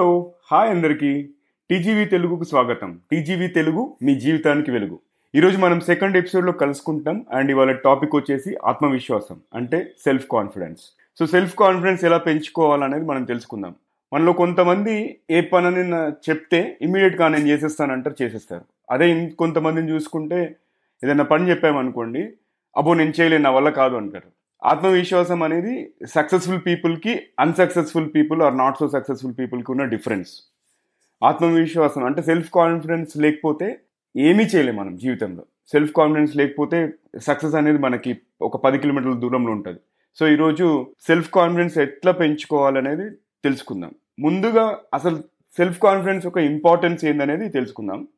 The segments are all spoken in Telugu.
హలో హాయ్ అందరికీ. టీజీవీ తెలుగుకు స్వాగతం. టీజీవీ తెలుగు మీ జీవితానికి వెలుగు. ఈరోజు మనం సెకండ్ ఎపిసోడ్లో కలుసుకుంటాం అండ్ ఇవాళ టాపిక్ వచ్చేసి ఆత్మవిశ్వాసం అంటే self confidence so self confidence ఎలా పెంచుకోవాలనేది మనం తెలుసుకుందాం. మనలో కొంతమంది ఏ పనని చెప్తే ఇమీడియట్గా నేను చేసేస్తానంటారు చేసేస్తారు. అదే ఇం- కొంతమందిని చూసుకుంటే ఏదైనా పని చెప్పామనుకోండి అబ్బో నేను చేయలేను నా వల్ల కాదు అంటారు. ఆత్మవిశ్వాసం అనేది సక్సెస్ఫుల్ పీపుల్కి unsuccessful people are not so successful పీపుల్కి ఉన్న డిఫరెన్స్ ఆత్మవిశ్వాసం అంటే సెల్ఫ్ కాన్ఫిడెన్స్ లేకపోతే ఏమీ చేయలేము మనం జీవితంలో. సెల్ఫ్ కాన్ఫిడెన్స్ లేకపోతే సక్సెస్ అనేది మనకి ఒక పది కిలోమీటర్ల దూరంలో ఉంటుంది. సో ఈరోజు సెల్ఫ్ కాన్ఫిడెన్స్ ఎట్లా పెంచుకోవాలనేది తెలుసుకుందాం. ముందుగా అసలు సెల్ఫ్ కాన్ఫిడెన్స్ యొక్క ఇంపార్టెన్స్ ఏందనేది తెలుసుకుందాం.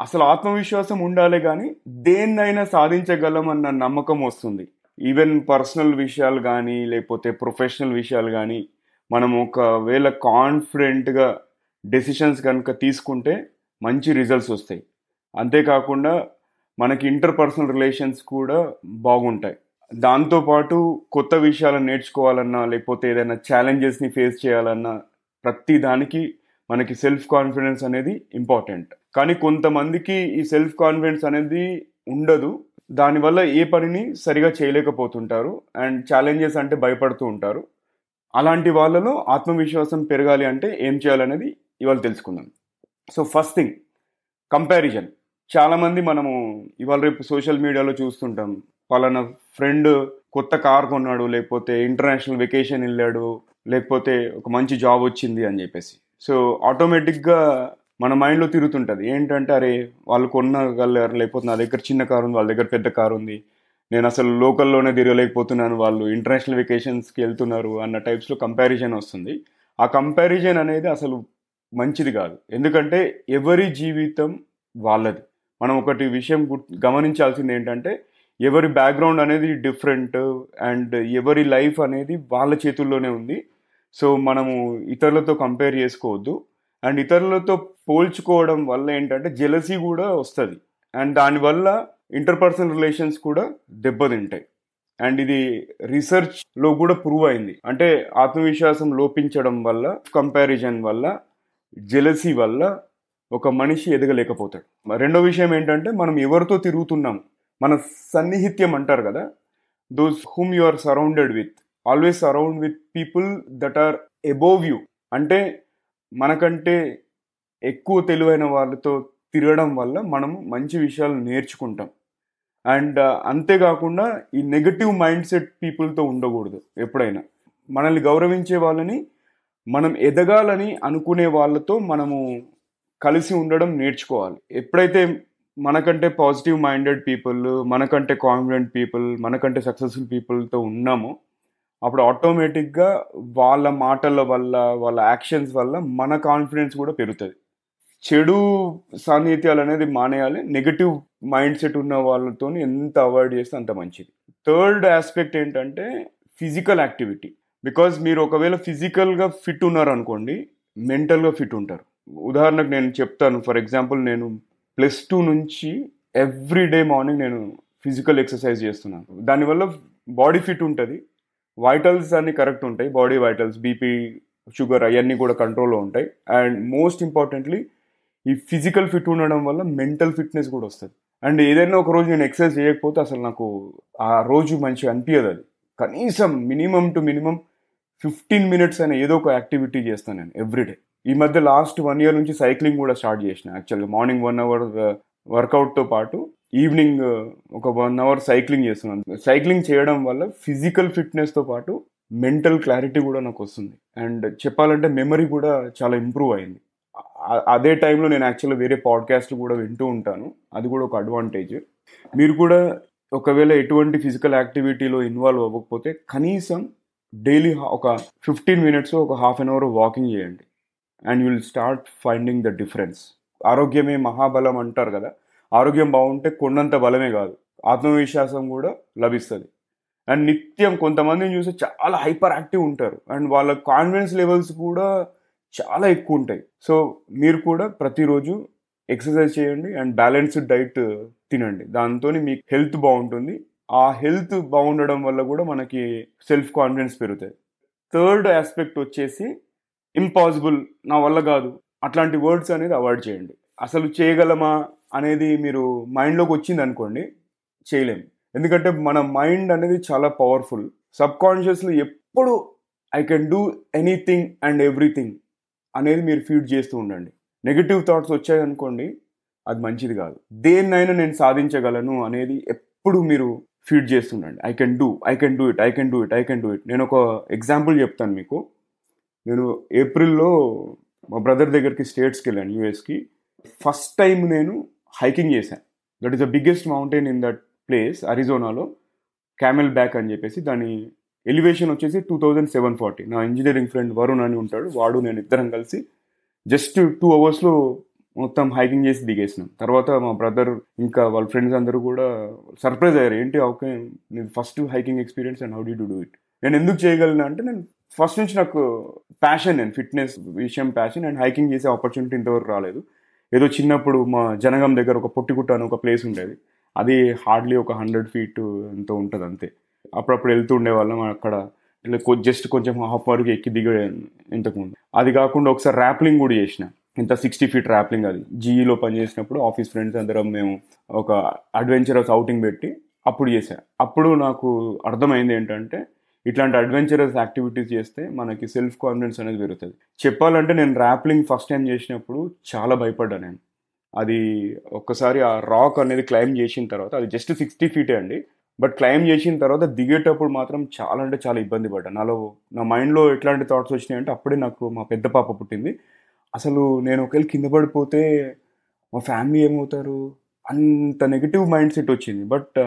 అసలు ఆత్మవిశ్వాసం ఉండాలి కానీ దేన్నైనా సాధించగలం అన్న నమ్మకం వస్తుంది. ఈవెన్ పర్సనల్ విషయాలు కానీ లేకపోతే ప్రొఫెషనల్ విషయాలు కానీ మనం ఒకవేళ కాన్ఫిడెంట్గా డెసిషన్స్ కనుక తీసుకుంటే మంచి రిజల్ట్స్ వస్తాయి. అంతేకాకుండా మనకి ఇంటర్ పర్సనల్ రిలేషన్స్ కూడా బాగుంటాయి. దాంతోపాటు కొత్త విషయాలను నేర్చుకోవాలన్నా లేకపోతే ఏదైనా ఛాలెంజెస్ని ఫేస్ చేయాలన్నా ప్రతి దానికి మనకి సెల్ఫ్ కాన్ఫిడెన్స్ అనేది ఇంపార్టెంట్. కానీ కొంతమందికి ఈ సెల్ఫ్ కాన్ఫిడెన్స్ అనేది ఉండదు. దానివల్ల ఏ పనిని సరిగా చేయలేకపోతుంటారు అండ్ ఛాలెంజెస్ అంటే భయపడుతూ ఉంటారు. అలాంటి వాళ్ళలో ఆత్మవిశ్వాసం పెరగాలి అంటే ఏం చేయాలనేది ఇవాళ తెలుసుకుందాం. సో ఫస్ట్ థింగ్ కంపారిజన్ చాలామంది మనము ఇవాళ రేపు సోషల్ మీడియాలో చూస్తుంటాం. పలానా ఫ్రెండ్ కొత్త కార్ కొన్నాడు లేకపోతే ఇంటర్నేషనల్ వెకేషన్ వెళ్ళాడు లేకపోతే ఒక మంచి జాబ్ వచ్చింది అని చెప్పేసి. సో ఆటోమేటిక్గా మన మైండ్లో తిరుగుతుంటుంది. ఏంటంటే అరే వాళ్ళు కొనగలరు లేకపోతే నా దగ్గర చిన్న కారు ఉంది వాళ్ళ దగ్గర పెద్ద కారు ఉంది. నేను అసలు లోకల్లోనే తిరగలేకపోతున్నాను వాళ్ళు ఇంటర్నేషనల్ వెకేషన్స్కి వెళ్తున్నారు అన్న టైప్స్లో కంపారిజన్ వస్తుంది. ఆ కంపారిజన్ అనేది అసలు మంచిది కాదు. ఎందుకంటే ఎవరి జీవితం వాళ్ళది. మనం ఒకటి విషయం గమనించాల్సింది ఏంటంటే ఎవరి బ్యాక్గ్రౌండ్ అనేది డిఫరెంట్ అండ్ ఎవరి లైఫ్ అనేది వాళ్ళ చేతుల్లోనే ఉంది. సో మనము ఇతరులతో కంపేర్ చేసుకోవద్దు. అండ్ ఇతరులతో పోల్చుకోవడం వల్ల ఏంటంటే జెలసీ కూడా వస్తుంది. అండ్ దానివల్ల ఇంటర్పర్సనల్ రిలేషన్స్ కూడా దెబ్బతింటాయి. అండ్ ఇది రీసెర్చ్లో కూడా ప్రూవ్ అయింది. అంటే ఆత్మవిశ్వాసం లోపించడం వల్ల కంపారిజన్ వల్ల జెలసీ వల్ల ఒక మనిషి ఎదగలేకపోతాడు. రెండో విషయం ఏంటంటే మనం ఎవరితో తిరుగుతున్నాం? మన సన్నిహిత్యం అంటారు కదా? Those whom you are surrounded with always surround with people that are above you అంటే మనకంటే ఎక్కువ తెలివైన వాళ్ళతో తిరగడం వల్ల మనము మంచి విషయాలు నేర్చుకుంటాం. అండ్ అంతేకాకుండా ఈ నెగటివ్ మైండ్ సెట్ పీపుల్తో ఉండకూడదు ఎప్పుడైనా. మనల్ని గౌరవించే వాళ్ళని మనం ఎదగాలని అనుకునే వాళ్ళతో మనము కలిసి ఉండడం నేర్చుకోవాలి. ఎప్పుడైతే మనకంటే పాజిటివ్ మైండెడ్ పీపుల్ మనకంటే కాన్ఫిడెంట్ పీపుల్ మనకంటే సక్సెస్ఫుల్ పీపుల్తో ఉన్నామో అప్పుడు ఆటోమేటిక్గా వాళ్ళ మాటల వల్ల వాళ్ళ యాక్షన్స్ వల్ల మన కాన్ఫిడెన్స్ కూడా పెరుగుతుంది. చెడు సాన్నిహిత్యాలు అనేది మానేయాలి. నెగటివ్ మైండ్ సెట్ ఉన్న వాళ్ళతో ఎంత అవాయిడ్ చేస్తే అంత మంచిది. థర్డ్ ఆస్పెక్ట్ ఏంటంటే ఫిజికల్ యాక్టివిటీ. బికాజ్ మీరు ఒకవేళ ఫిజికల్గా ఫిట్ ఉన్నారు అనుకోండి మెంటల్గా ఫిట్ ఉంటారు. ఉదాహరణకు నేను చెప్తాను ఫర్ ఎగ్జాంపుల్ నేను ప్లస్ టూ నుంచి ఎవ్రీ డే మార్నింగ్ నేను ఫిజికల్ ఎక్సర్సైజ్ చేస్తున్నాను. దానివల్ల బాడీ ఫిట్ ఉంటుంది. వైటల్స్ అన్ని కరెక్ట్ ఉంటాయి. బాడీ వైటల్స్ బీపీ షుగర్ అవన్నీ కూడా కంట్రోల్లో ఉంటాయి. అండ్ మోస్ట్ ఇంపార్టెంట్లీ ఈ ఫిజికల్ ఫిట్ ఉండడం వల్ల మెంటల్ ఫిట్నెస్ కూడా వస్తుంది. అండ్ ఏదైనా ఒక రోజు నేను ఎక్సర్సైజ్ చేయకపోతే అసలు నాకు ఆ రోజు మంచిగా అనిపించదు అది. కనీసం minimum to minimum fifteen minutes అయినా ఏదో ఒక యాక్టివిటీ చేస్తాను నేను ఎవ్రీడే ఈ మధ్య లాస్ట్ వన్ ఇయర్ నుంచి సైక్లింగ్ కూడా స్టార్ట్ చేసిన. యాక్చువల్గా మార్నింగ్ వన్ అవర్ వర్కౌట్తో పాటు ఈవినింగ్ ఒక వన్ అవర్ సైక్లింగ్ చేస్తున్నాను. సైక్లింగ్ చేయడం వల్ల ఫిజికల్ ఫిట్నెస్తో పాటు మెంటల్ క్లారిటీ కూడా నాకు వస్తుంది. అండ్ చెప్పాలంటే మెమరీ కూడా చాలా ఇంప్రూవ్ అయింది. అదే టైంలో నేను యాక్చువల్గా వేరే పాడ్కాస్ట్ కూడా వింటూ ఉంటాను. అది కూడా ఒక అడ్వాంటేజ్ మీరు కూడా ఒకవేళ ఎటువంటి ఫిజికల్ యాక్టివిటీలో ఇన్వాల్వ్ అవ్వకపోతే కనీసం డైలీ ఒక ఫిఫ్టీన్ మినిట్స్ ఒక హాఫ్ అన్ అవర్ వాకింగ్ చేయండి. And will start finding the difference ఆరోగ్యమే మహాబలం అంటారు కదా. ఆరోగ్యం బాగుంటే కొండంత బలమే కాదు. ఆత్మవిశ్వాసం కూడా లభిస్తుంది. అండ్ నిత్యం కొంతమందిని చూస్తే చాలా హైపర్ యాక్టివ్ ఉంటారు. అండ్ వాళ్ళ కాన్ఫిడెన్స్ లెవెల్స్ కూడా చాలా ఎక్కువ ఉంటాయి. సో మీరు కూడా ప్రతిరోజు ఎక్సర్సైజ్ చేయండి అండ్ బ్యాలెన్స్డ్ డైట్ తినండి. దాంతో మీకు హెల్త్ బాగుంటుంది. ఆ హెల్త్ బాగుండడం వల్ల కూడా మనకి సెల్ఫ్ కాన్ఫిడెన్స్ పెరుగుతాయి. థర్డ్ ఆస్పెక్ట్ వచ్చేసి ఇంపాసిబుల్ నా వల్ల కాదు అట్లాంటి వర్డ్స్ అనేది అవాయిడ్ చేయండి. అసలు చేయగలమా అనేది మీరు మైండ్లోకి వచ్చింది అనుకోండి చేయలేము ఎందుకంటే మన మైండ్ అనేది చాలా పవర్ఫుల్. సబ్ కాన్షియస్లో ఎప్పుడు I can do anything and everything. అనేది మీరు ఫీడ్ చేస్తూ ఉండండి. నెగిటివ్ థాట్స్ వచ్చాయనుకోండి అది మంచిది కాదు. దేన్నైనా నేను సాధించగలను అనేది ఎప్పుడు మీరు feed చేస్తుండండి I can do I can do it I can do it I can do it నేను ఒక ఎగ్జాంపుల్ చెప్తాను మీకు. నేను ఏప్రిల్లో మా బ్రదర్ దగ్గరికి స్టేట్స్కి వెళ్ళాను యూఎస్కి ఫస్ట్ టైం నేను హైకింగ్ చేశాను. That is the biggest mountain in that place అరిజోనాలో Camelback అని చెప్పేసి దాని ఎలివేషన్ వచ్చేసి టూ థౌజండ్ సెవెన్ ఫార్టీ నా ఇంజనీరింగ్ ఫ్రెండ్ వరుణ్ అని ఉంటాడు. వాడు నేను ఇద్దరం కలిసి జస్ట్ టూ అవర్స్లో మొత్తం హైకింగ్ చేసి దిగేసినాం. తర్వాత మా బ్రదర్ ఇంకా వాళ్ళ ఫ్రెండ్స్ అందరూ కూడా సర్ప్రైజ్ అయ్యారు. ఏంటి ఓకే నేను first hiking experience and how D to do it నేను ఎందుకు చేయగలను అంటే నేను ఫస్ట్ నుంచి నాకు ప్యాషన్ నేను ఫిట్నెస్ విషయం ప్యాషన్ అండ్ హైకింగ్ చేసే ఆపర్చునిటీ ఇంతవరకు రాలేదు. ఏదో చిన్నప్పుడు మా జనగం దగ్గర ఒక పొట్టిగుట్ట అని ఒక ప్లేస్ ఉండేది. అది హార్డ్లీ ఒక హండ్రెడ్ ఫీట్ ఎంతో ఉంటుంది అంతే. అప్పుడప్పుడు వెళ్తూ ఉండేవాళ్ళం అక్కడ. ఇట్లా జస్ట్ కొంచెం హాఫ్ వరకు ఎక్కి దిగే ఇంతకుముందు. అది కాకుండా ఒకసారి ర్యాప్లింగ్ కూడా చేసిన. ఇంత సిక్స్టీ ఫీట్ ర్యాప్లింగ్ అది. జీఈలో పనిచేసినప్పుడు ఆఫీస్ ఫ్రెండ్స్ అందరం మేము ఒక అడ్వెంచరస్ అవుటింగ్ పెట్టి అప్పుడు చేశా. అప్పుడు నాకు అర్థమైంది ఏంటంటే ఇట్లాంటి అడ్వెంచరస్ యాక్టివిటీస్ చేస్తే మనకి సెల్ఫ్ కాన్ఫిడెన్స్ అనేది పెరుగుతుంది. చెప్పాలంటే నేను ర్యాప్లింగ్ ఫస్ట్ టైం చేసినప్పుడు చాలా భయపడ్డా నేను. అది ఒక్కసారి ఆ రాక్ అనేది క్లైమ్ చేసిన తర్వాత అది జస్ట్ సిక్స్టీ ఫీటే అండి. బట్ క్లైమ్ చేసిన తర్వాత దిగేటప్పుడు మాత్రం చాలా అంటే చాలా ఇబ్బంది పడ్డాను. నాలో నా మైండ్లో ఎట్లాంటి థాట్స్ వచ్చినాయి అంటే అప్పుడే నాకు మా పెద్ద పాప పుట్టింది. అసలు నేను ఒకవేళ కింద పడిపోతే మా ఫ్యామిలీ ఏమవుతారు? అంత నెగిటివ్ మైండ్ సెట్ వచ్చింది. బట్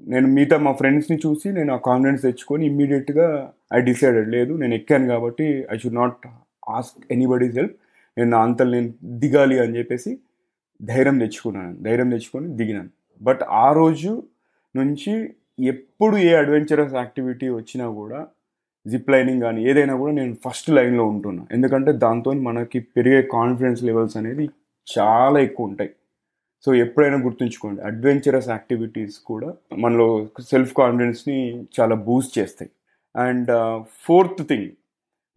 నేను మిగతా మా ఫ్రెండ్స్ని చూసి నేను ఆ కాన్ఫిడెన్స్ తెచ్చుకొని ఇమ్మీడియట్గా ఐ డిసైడెడ్ లేదు నేను ఎక్కాను కాబట్టి I should not ask anybody's help నేను నా అంతలు నేను దిగాలి అని చెప్పేసి ధైర్యం తెచ్చుకున్నాను. ధైర్యం తెచ్చుకొని దిగినాను. బట్ ఆ రోజు నుంచి ఎప్పుడు ఏ అడ్వెంచరస్ యాక్టివిటీ వచ్చినా కూడా జిప్ లైనింగ్ కానీ ఏదైనా కూడా నేను ఫస్ట్ లైన్లో ఉంటున్నా. ఎందుకంటే దాంతో మనకి పెరిగే కాన్ఫిడెన్స్ లెవెల్స్ అనేది చాలా ఎక్కువ ఉంటాయి. సో ఎప్పుడైనా గుర్తుంచుకోండి అడ్వెంచరస్ యాక్టివిటీస్ కూడా మనలో సెల్ఫ్ కాన్ఫిడెన్స్ని చాలా బూస్ట్ చేస్తాయి. అండ్ ఫోర్త్ థింగ్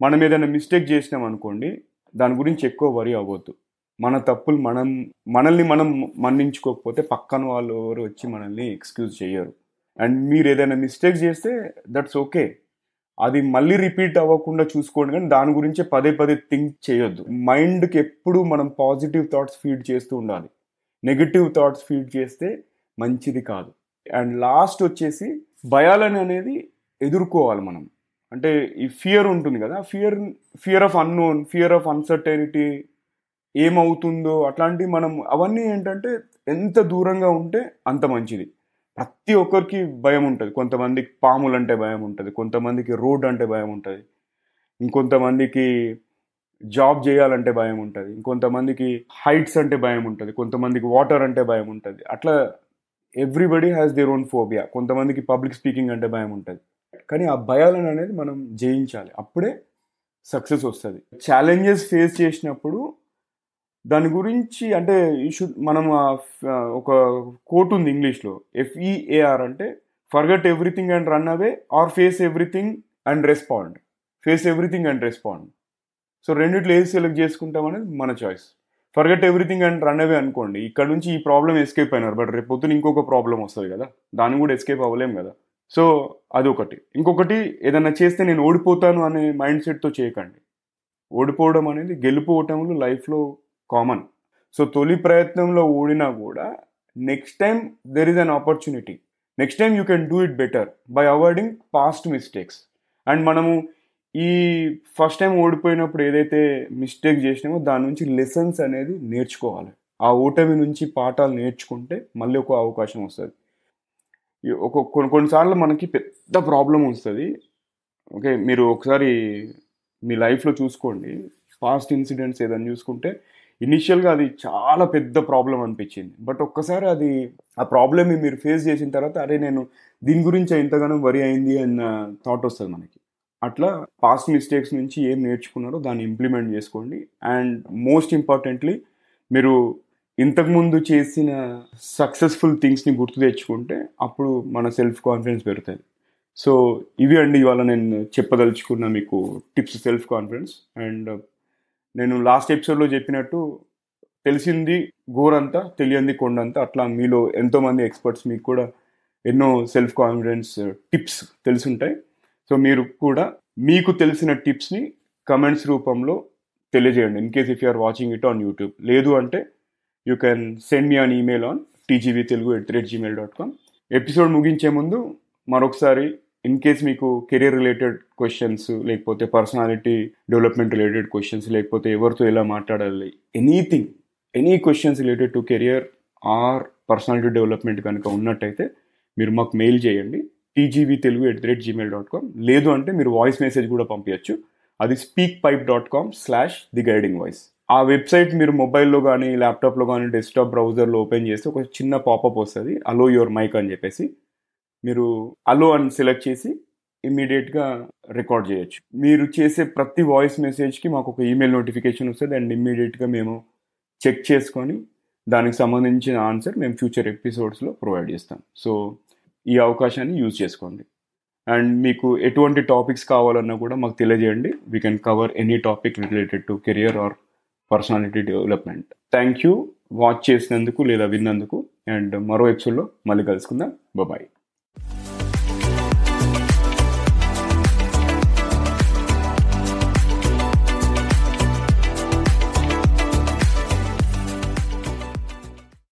మనం ఏదైనా మిస్టేక్ చేసినాం అనుకోండి దాని గురించి ఎక్కువ వరి అవ్వద్దు. మన తప్పులు మనం మనల్ని మనం మన్నించుకోకపోతే పక్కన వాళ్ళు ఎవరు వచ్చి మనల్ని ఎక్స్క్యూజ్ చేయరు అండ్ మీరు ఏదైనా మిస్టేక్ చేస్తే దట్స్ ఓకే. అది మళ్ళీ రిపీట్ అవ్వకుండా చూసుకోండి కానీ దాని గురించే పదే పదే థింక్ చేయొద్దు. మైండ్కి ఎప్పుడు మనం పాజిటివ్ థాట్స్ ఫీడ్ చేస్తూ ఉండాలి. నెగిటివ్ థాట్స్ ఫీడ్ చేస్తే మంచిది కాదు. అండ్ లాస్ట్ వచ్చేసి భయాలని అనేది ఎదుర్కోవాలి మనం. అంటే ఈ ఫియర్ ఉంటుంది కదా fear fear of unknown fear of uncertainty ఏమవుతుందో అట్లాంటివి మనం అవన్నీ ఏంటంటే ఎంత దూరంగా ఉంటే అంత మంచిది. ప్రతి ఒక్కరికి భయం ఉంటుంది. కొంతమందికి పాములు అంటే భయం ఉంటుంది. కొంతమందికి రోడ్ అంటే భయం ఉంటుంది. ఇంకొంతమందికి జాబ్ చేయాలంటే భయం ఉంటుంది. ఇంకొంతమందికి హైట్స్ అంటే భయం ఉంటుంది. కొంతమందికి వాటర్ అంటే భయం ఉంటుంది. అట్లా everybody has their own phobia. కొంతమందికి పబ్లిక్ స్పీకింగ్ అంటే భయం ఉంటుంది. కానీ ఆ భయాలను అనేది మనం జయించాలి. అప్పుడే సక్సెస్ వస్తుంది. ఛాలెంజెస్ ఫేస్ చేసినప్పుడు దాని గురించి అంటే షుడ్ మనం ఒక కోట్ ఉంది ఇంగ్లీష్లో. ఎఫ్ఈఏఆర్ అంటే forget everything and run away or face everything and respond face everything and respond so రెండిట్లో ఏది సెలెక్ట్ చేసుకుంటాం అనేది మన choice forget everything and run away అనుకోండి. ఇక్కడ నుంచి ఈ ప్రాబ్లం ఎస్కేప్ అయినారు. బట్ రేపు పొద్దున ఇంకొక ప్రాబ్లం వస్తుంది కదా. దాన్ని కూడా ఎస్కేప్ అవ్వలేం కదా. సో అదొకటి. ఇంకొకటి ఏదన్నా చేస్తే నేను ఓడిపోతాను అనే మైండ్ సెట్తో చేయకండి. ఓడిపోవడం అనేది గెలుపు ఓటములు లైఫ్లో కామన్ సో తొలి ప్రయత్నంలో ఓడినా కూడా next time there is an opportunity next time you can do it better by avoiding past mistakes and మనము ఈ ఫస్ట్ టైం ఓడిపోయినప్పుడు ఏదైతే మిస్టేక్ చేసినామో దాని నుంచి లెసన్స్ అనేది నేర్చుకోవాలి. ఆ ఓటమి నుంచి పాఠాలు నేర్చుకుంటే మళ్ళీ ఒక అవకాశం వస్తుంది. ఒక కొన్ని కొన్నిసార్లు మనకి పెద్ద ప్రాబ్లం వస్తుంది. ఓకే మీరు ఒకసారి మీ లైఫ్లో చూసుకోండి. పాస్ట్ ఇన్సిడెంట్స్ ఏదైనా చూసుకుంటే ఇనిషియల్గా అది చాలా పెద్ద ప్రాబ్లం అనిపించింది. బట్ ఒక్కసారి అది ఆ ప్రాబ్లమ్ని మీరు ఫేస్ చేసిన తర్వాత అరే నేను దీని గురించి ఇంతగానో వరి అయింది అన్న థాట్ వస్తుంది మనకి. అట్లా పాస్ట్ మిస్టేక్స్ నుంచి ఏం నేర్చుకున్నారో దాన్ని ఇంప్లిమెంట్ చేసుకోండి. అండ్ మోస్ట్ ఇంపార్టెంట్లీ మీరు ఇంతకుముందు చేసిన సక్సెస్ఫుల్ థింగ్స్ని గుర్తు తెచ్చుకుంటే అప్పుడు మన సెల్ఫ్ కాన్ఫిడెన్స్ పెరుగుతుంది. సో ఇవి అండి ఇవాళ నేను చెప్పదలుచుకున్న మీకు టిప్స్ సెల్ఫ్ కాన్ఫిడెన్స్ అండ్ నేను లాస్ట్ ఎపిసోడ్లో చెప్పినట్టు తెలిసింది గోరంతా తెలియంది కొండంతా. అట్లా మీలో ఎంతోమంది ఎక్స్పర్ట్స్ మీకు కూడా ఎన్నో సెల్ఫ్ కాన్ఫిడెన్స్ టిప్స్ తెలుసుంటాయి. సో మీరు కూడా మీకు తెలిసిన టిప్స్ని కమెంట్స్ రూపంలో తెలియజేయండి. In case if you are watching it on YouTube. లేదు అంటే you can send me an email on TGV Telugu at rate Gmail dot com. Episode ముగించే ముందు మరొకసారి ఇన్ కేస్ మీకు కెరీర్ రిలేటెడ్ క్వశ్చన్స్ లేకపోతే పర్సనాలిటీ డెవలప్మెంట్ రిలేటెడ్ క్వశ్చన్స్ లేకపోతే ఎవరితో ఎలా మాట్లాడాలి anything any questions related to career or personality development కనుక ఉన్నట్టయితే మీరు మాకు మెయిల్ చేయండి. TGV Telugu at the rate Gmail dot com లేదు అంటే మీరు వాయిస్ మెసేజ్ కూడా పంపించచ్చు అది speak pipe dot com slash the guiding voice ఆ వెబ్సైట్ మీరు మొబైల్లో కానీ ల్యాప్టాప్లో కానీ డెస్క్టాప్ బ్రౌజర్లో ఓపెన్ చేస్తే ఒక చిన్న పాపప్ వస్తుంది. అలో యువర్ మైక్ అని చెప్పేసి. మీరు అలో అని సెలెక్ట్ చేసి ఇమ్మీడియట్గా రికార్డ్ చేయొచ్చు. మీరు చేసే ప్రతి వాయిస్ మెసేజ్కి మాకు ఒక ఈమెయిల్ నోటిఫికేషన్ వస్తుంది అండ్ ఇమ్మీడియట్గా మేము చెక్ చేసుకొని దానికి సంబంధించిన ఆన్సర్ మేము ఫ్యూచర్ ఎపిసోడ్స్లో ప్రొవైడ్ చేస్తాం. సో ఈ అవకాశాన్ని యూజ్ చేసుకోండి. అండ్ మీకు ఎటువంటి టాపిక్స్ కావాలన్నా కూడా మాకు తెలియజేయండి. We can cover any topic related to career or personality development thank you watch చేసినందుకు లేదా విన్నందుకు అండ్ మరో ఎపిసోడ్లో మళ్ళీ కలుసుకుందాం. బాయ్